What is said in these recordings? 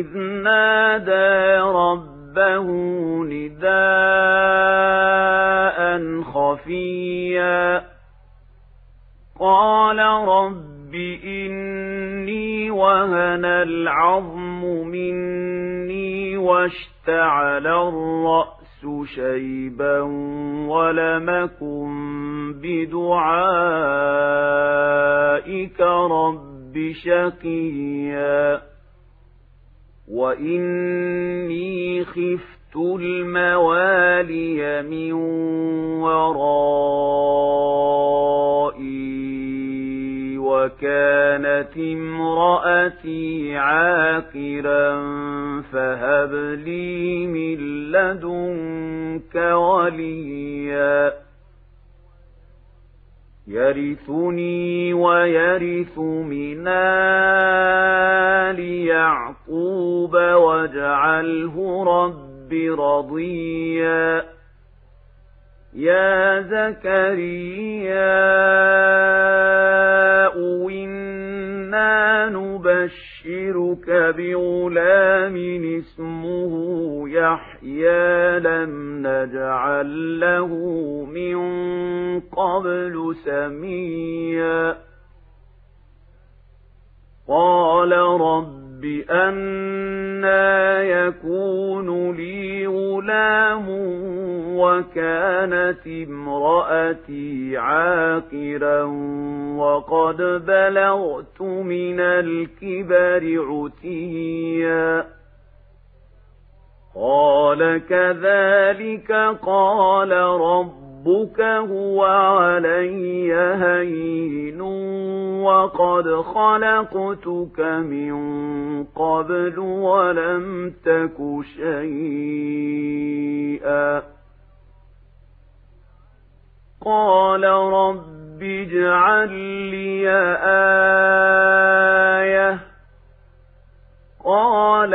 إذ نادى ربه نداء خفيا. قال رب إني وهن العظم مني واشتعل الرأس شيبا ولمكن بدعائك رب شقيا. وإني خفت الموالي من ورائي وكانت امرأتي عاقرا فهب لي من لدنك وليا يرثني ويرث من آل يعقوب واجعله رب رضيا يا زكريا إنا نبشرك بغلام اسمه يحيى لم نجعل له من قبل سميا قال رب أنا يكون لي غلام وكانت امرأتي عاقرا وقد بلغت من الكبر عتيا. قال كذلك قال ربك هو علي هين وقد خلقتك من قبل ولم تك شيئا. قال رب اجعل لي آية. قال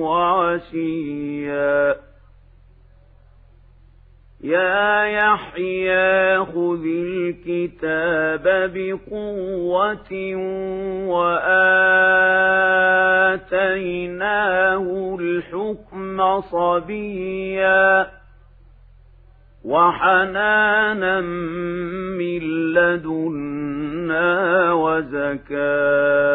وعشيا يا يحيى خذ الكتاب بقوة وآتيناه الحكم صبيا وحنانا من لدنا وزكاه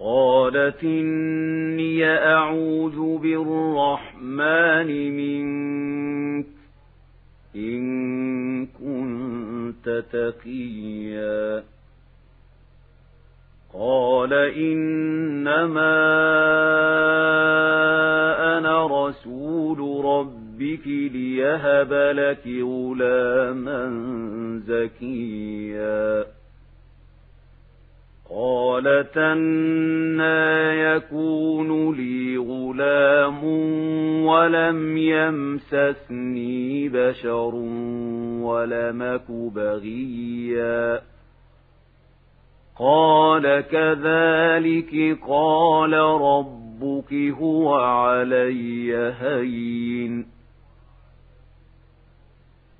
قالت إني أعوذ بالرحمن منك إن كنت تقيا. قال إنما أنا رسول ربك ليهب لك غلاما زكيا. قالت أنا يكون لي غلام ولم يمسسني بشر ولمك بغيا قال كذلك قال ربك هو علي هين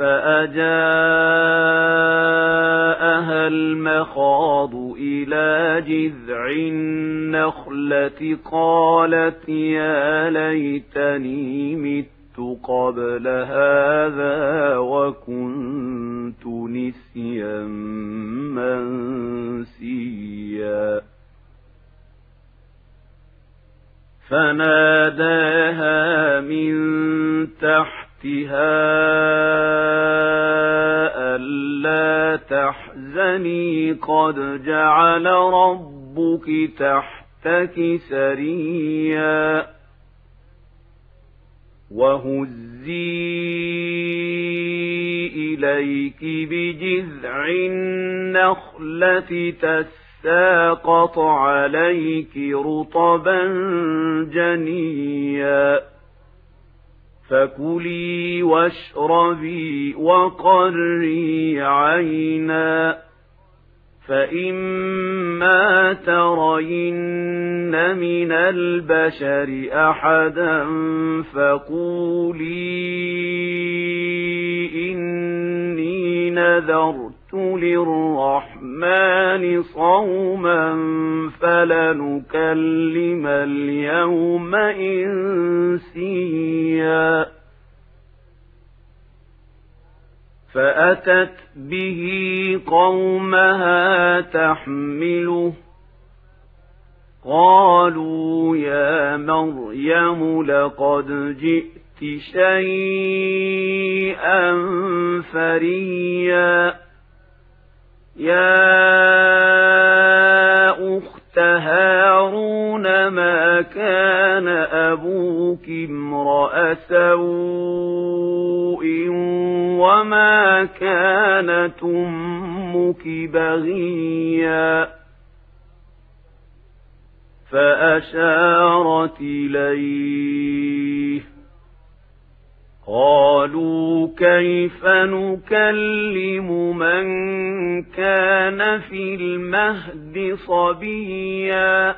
فأجاءها المخاض إلى جذع النخلة قالت يا ليتني مت قبل هذا وكنت نسيا منسيا. فناداها قد جعل ربك تحتك سريا وهزي إليك بجذع النخلة تساقط عليك رطبا جنيا فكلي واشربي وقري عينا فإما ترين من البشر أحدا فقولي إني نذرت للرحمن صوما فلنكلم اليوم إنسيا فأتت به قومها تحمله. قالوا يا مريم لقد جئت شيئا فريا. يا أخت هارون ما كان أبوك امرأ سوء وما كانت أمك بغيا فأشارت إليه قالوا كيف نكلم من كان في المهد صبيا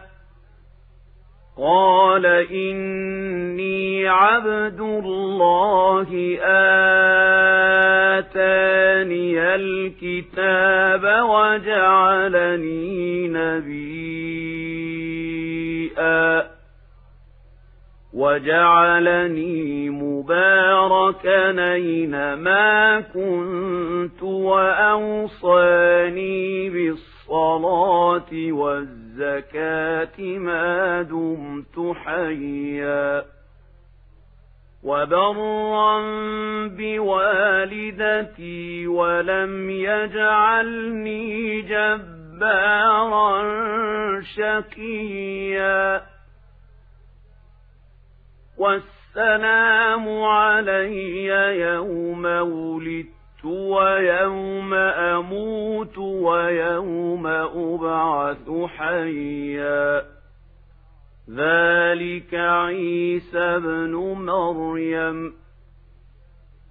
قال إني عبد الله آتاني الكتاب وجعلني نبيا وجعلني مباركا أينما كنت وأوصاني بالصلاة والزكاة ما دمت حيا وبرا بوالدتي ولم يجعلني جبارا شقيا والسلام علي يوم ولدت ويوم أموت ويوم أبعث حيا. ذلك عيسى بن مريم.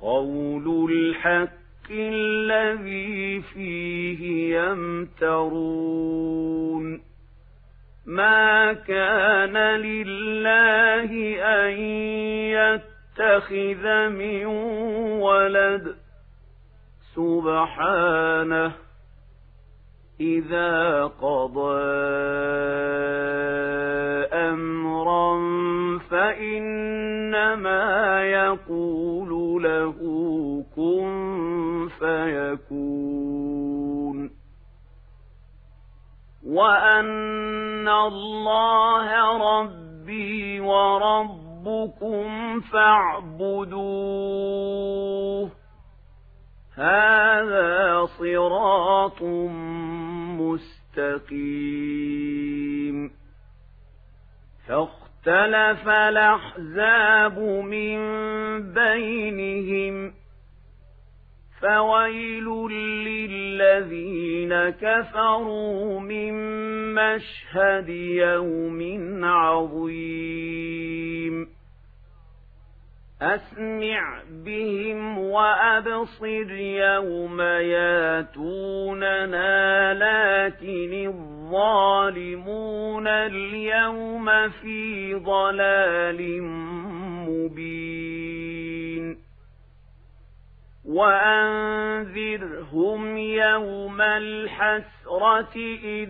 قول الحق الذي فيه يمترون. ما كان لله أن يتخذ من ولد. سبحانه إذا قضى أمرا فإنما يقول له كن فيكون وأن الله ربي وربكم فاعبدوه هذا صراط مستقيم. فاختلف الأحزاب من بينهم فويل للذين كفروا من مشهد يوم عظيم. أسمع بهم وأبصر يوم ياتوننا لكن الظالمون اليوم في ضلال مبين. وأنذرهم يوم الحسرة إذ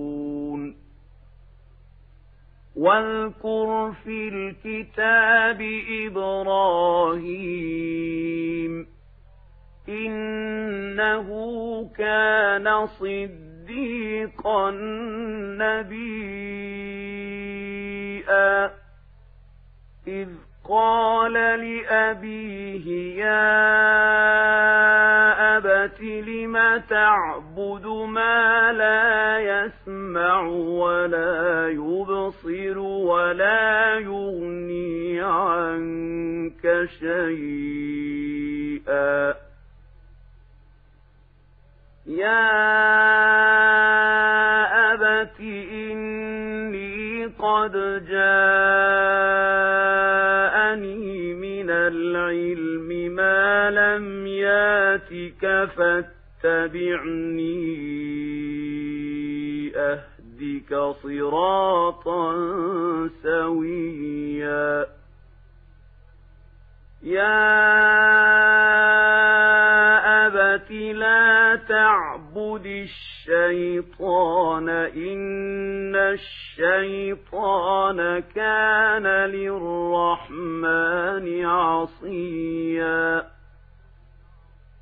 واذكر في الكتاب إبراهيم إنه كان صديقا نبيا. إذ قال لأبيه يا تعبد ما لا يسمع ولا يبصر ولا يغني عنك شيئا. يا أبت إني قد جاءني من العلم ما لم ياتك فاتبعني أهدك صراطا سويا. يا أبت لا تعبد الشيطان إن الشيطان كان للرحمن عصيا.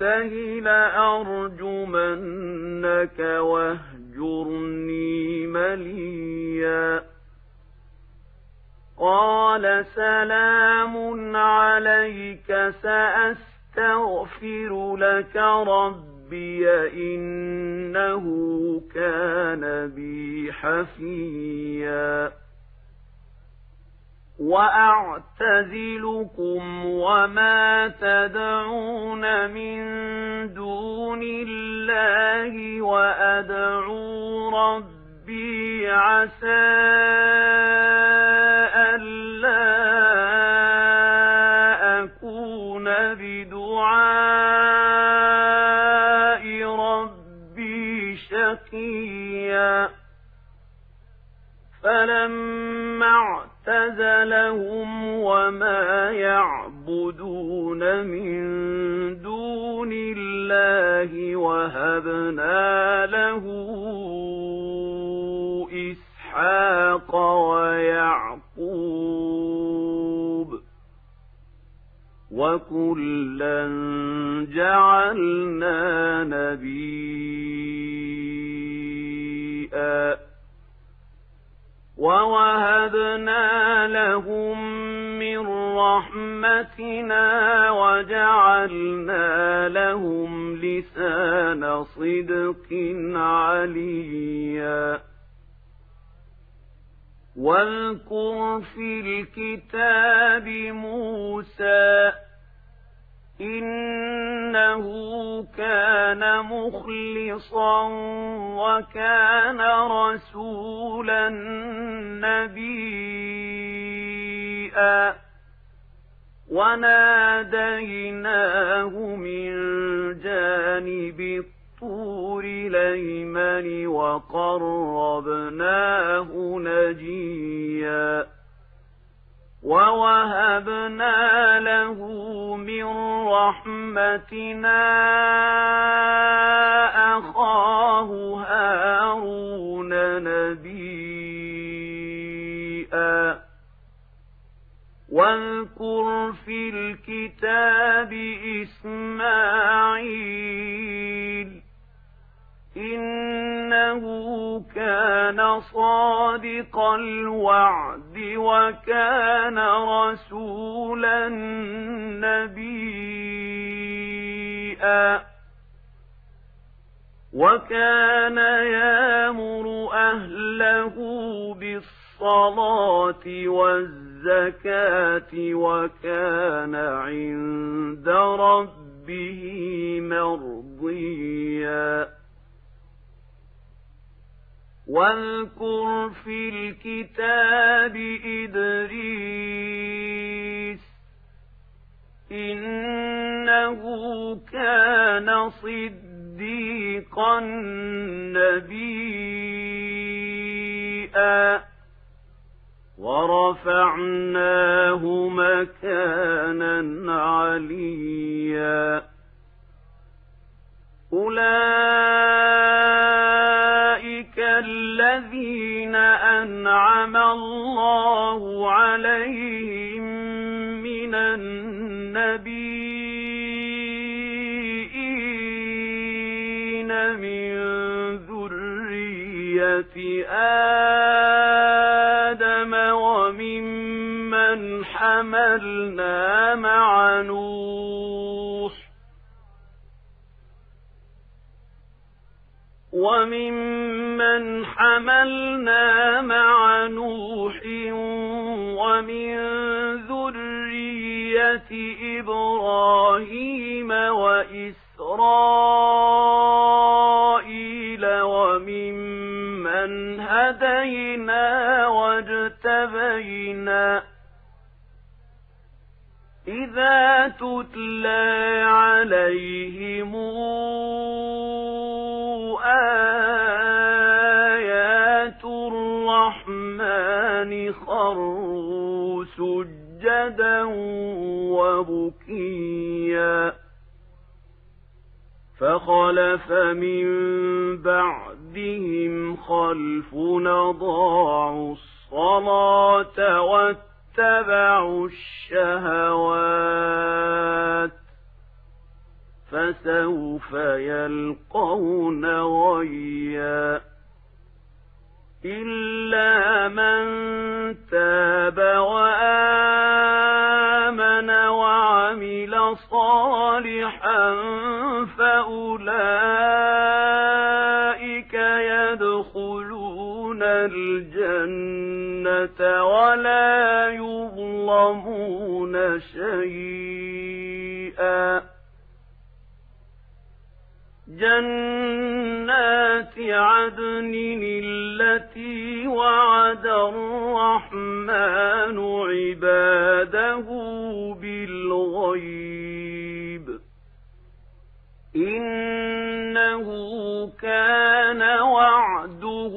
تنته لأرجمنك واهجرني مليا قال سلام عليك سأستغفر لك ربي إنه كان بي حفيا وأعتزلكم وما تدعون من دون الله وأدعو ربي عسى ألا أكون بدعاء ربي شقيا فلما اعتزلهم وما يعبدون من دون الله وهبنا له إسحاق ويعقوب وكلا جعلنا نبيا ووهبنا لهم من رحمتنا وجعلنا لهم لسان صدق عليا واذكر في الكتاب موسى إنه كان مخلصا وكان رسولا نبيا. وناديناه من جانب الطور ليمن وقربناه نجيا. ووهبنا له من رحمتنا أخاه هارون نبيا. واذكر في الكتاب إسماعيل إنه كان صادق الوعد وكان رسولا نبيا. وكان يامر أهله بالصلاة والزكاة وكان عند ربه مرضيا. واذكر في الكتاب إدريس إنه كان صديقا نبيا ورفعناه مكانا عليا أولئك الذين أنعم الله عليهم من النبيين من ذرية آدم وممن حملنا مع نوح وممن حملنا مع نوح ومن ذرية إبراهيم وإسرائيل وممن هدينا واجتبينا. إذا تتلى عليهم خروا سجدا وبكيا. فخلف من بعدهم خلف ضاعوا الصلاة واتبعوا الشهوات. فسوف يلقون غيا. إلا من تاب وآمن وعمل صالحا فأولئك يدخلون الجنة ولا يظلمون شيئا جنات عدن التي وعد الرحمن عباده بالغيب. إنه كان وعده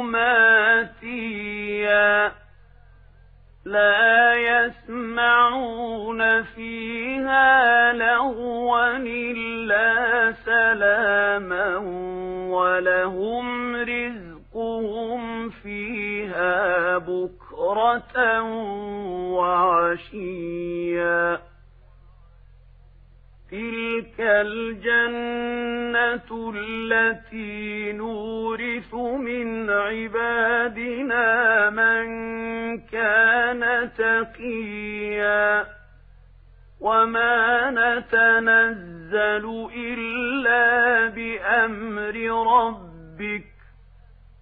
ماتيا. لا يسمعون فيها لغوا إلا سلاما ولهم بكرة وعشيا. تلك الجنة التي نورث من عبادنا من كان تقيا. وما نتنزل إلا بأمر ربك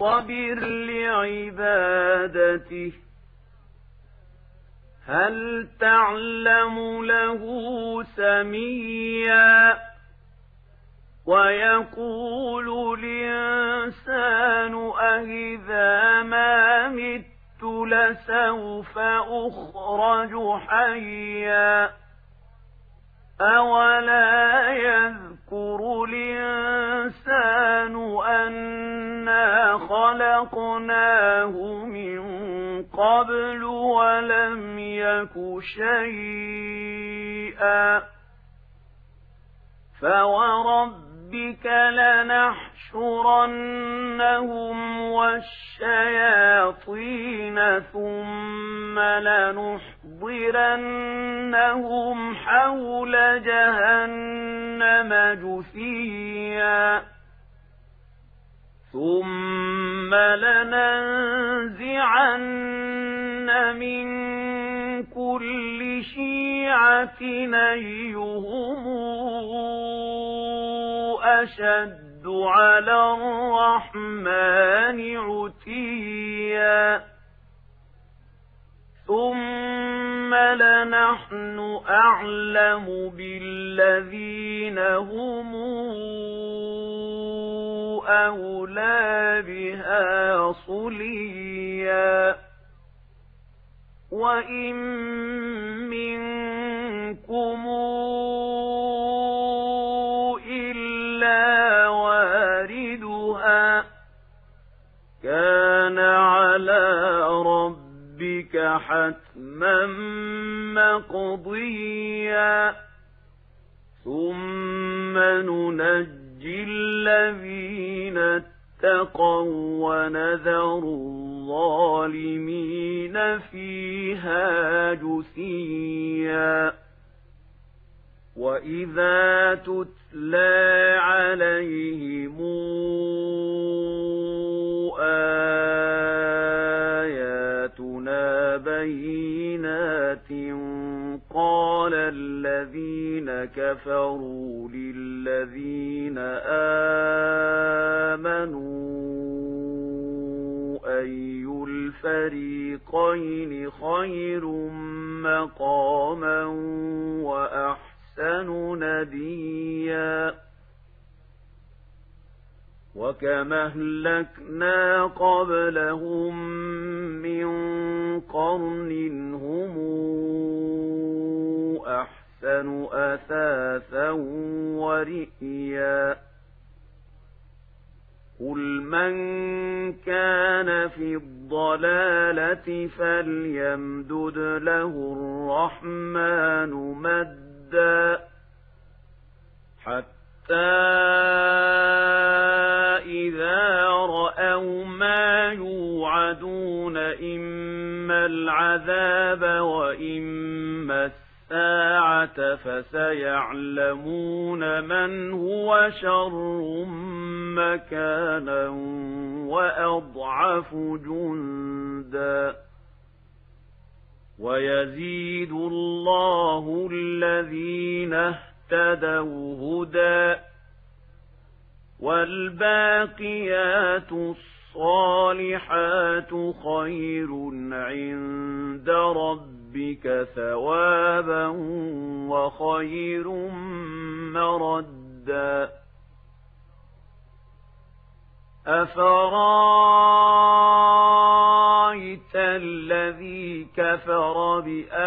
واصطبر لعبادته. هل تعلم له سميا؟ ويقول الإنسان أهذا ما مت لسوف أخرج حيا؟ أولا خلقناه من قبل ولم يك شيئا فوربك لنحشرنهم والشياطين ثم لنحضرنهم حول جهنم جثيا ثم لننزعن من كل شيعة نيهم أشد على الرحمن عتيا ثم لنحن أعلم بالذين هم أولى بها صليا. وإن منكم إلا واردها كان على ربك حتما مقضيا. ثم ننجي ننجي الذين اتقوا ونذر الظالمين فيها جثيا. وإذا تتلى عليهم آياتنا بينات قال الذين كفروا للذين آمنوا أي الفريقين خير مقاما وأحسن نديا وكما أهلكنا قبلهم الضلالة فليمدد له الرحمن مدا حتى إذا رأوا ما يوعدون إما العذاب وإما الساعة فسيعلمون من هو شر مكانا وأضعف جندا ويزيد الله الذين اهتدوا هدى والباقيات الصالحات خير عند ربك ثوابا وخير مردا. أفرأيت الذي كفر بآياتنا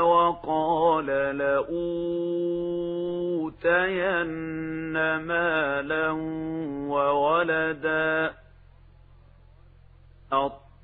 وقال لأوتين مالا وولدا؟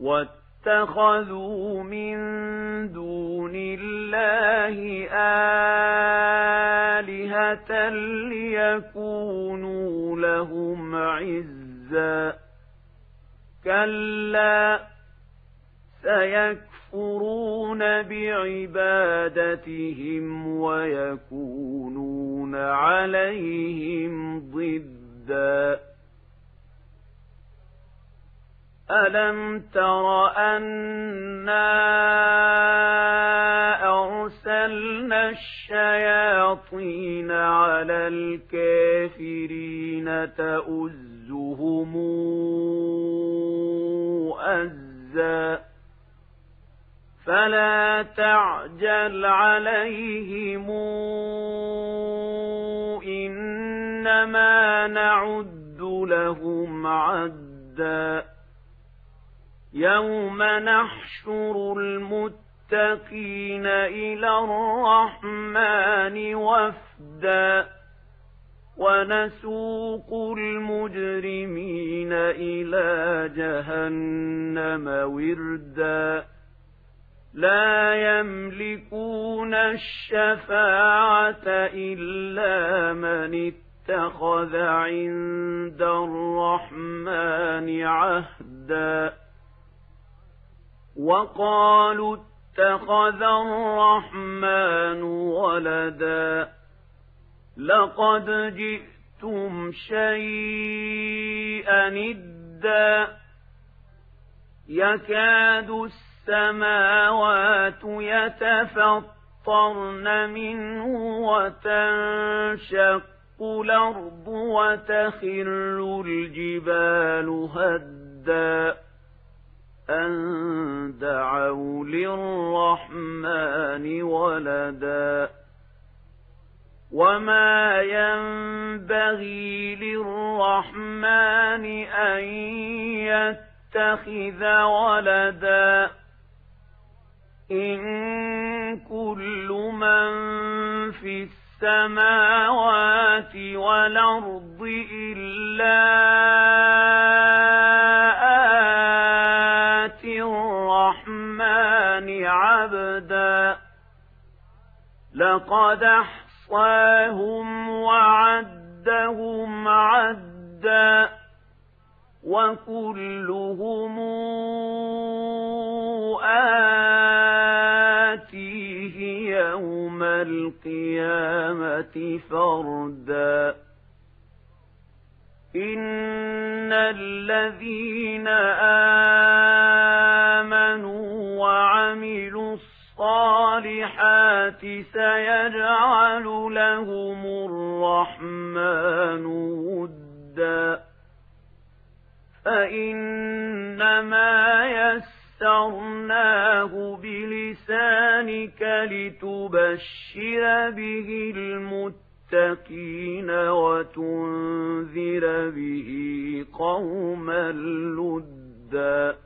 واتخذوا من دون الله آلهة ليكونوا لهم عزا. كلا سيكفرون بعبادتهم ويكونون عليهم ضدًا. ألم تر أنا أرسلنا الشياطين على الكافرين تؤزهم أزا فلا تعجل عليهم إنما نعد لهم عدا يوم نحشر المتقين إلى الرحمن وفدا ونسوق المجرمين إلى جهنم وردا لا يملكون الشفاعة إلا من اتخذ عند الرحمن عهدا وقالوا اتخذ الرحمن ولدا لقد جئتم شيئا إدا يكاد السماوات يتفطرن منه وتنشق الأرض وتخر الجبال هدّا أن دعوا للرحمن ولدا وما ينبغي للرحمن أن يتخذ ولدا إن كل من في السماوات والأرض إلا لقد أحصاهم وعدهم عدا وكلهم آتيه يوم القيامة فردا. إن الذين آمنوا سيجعل لهم الرحمن ودا فإنما يسرناه بلسانك لتبشر به المتقين وتنذر به قوما لُدًّا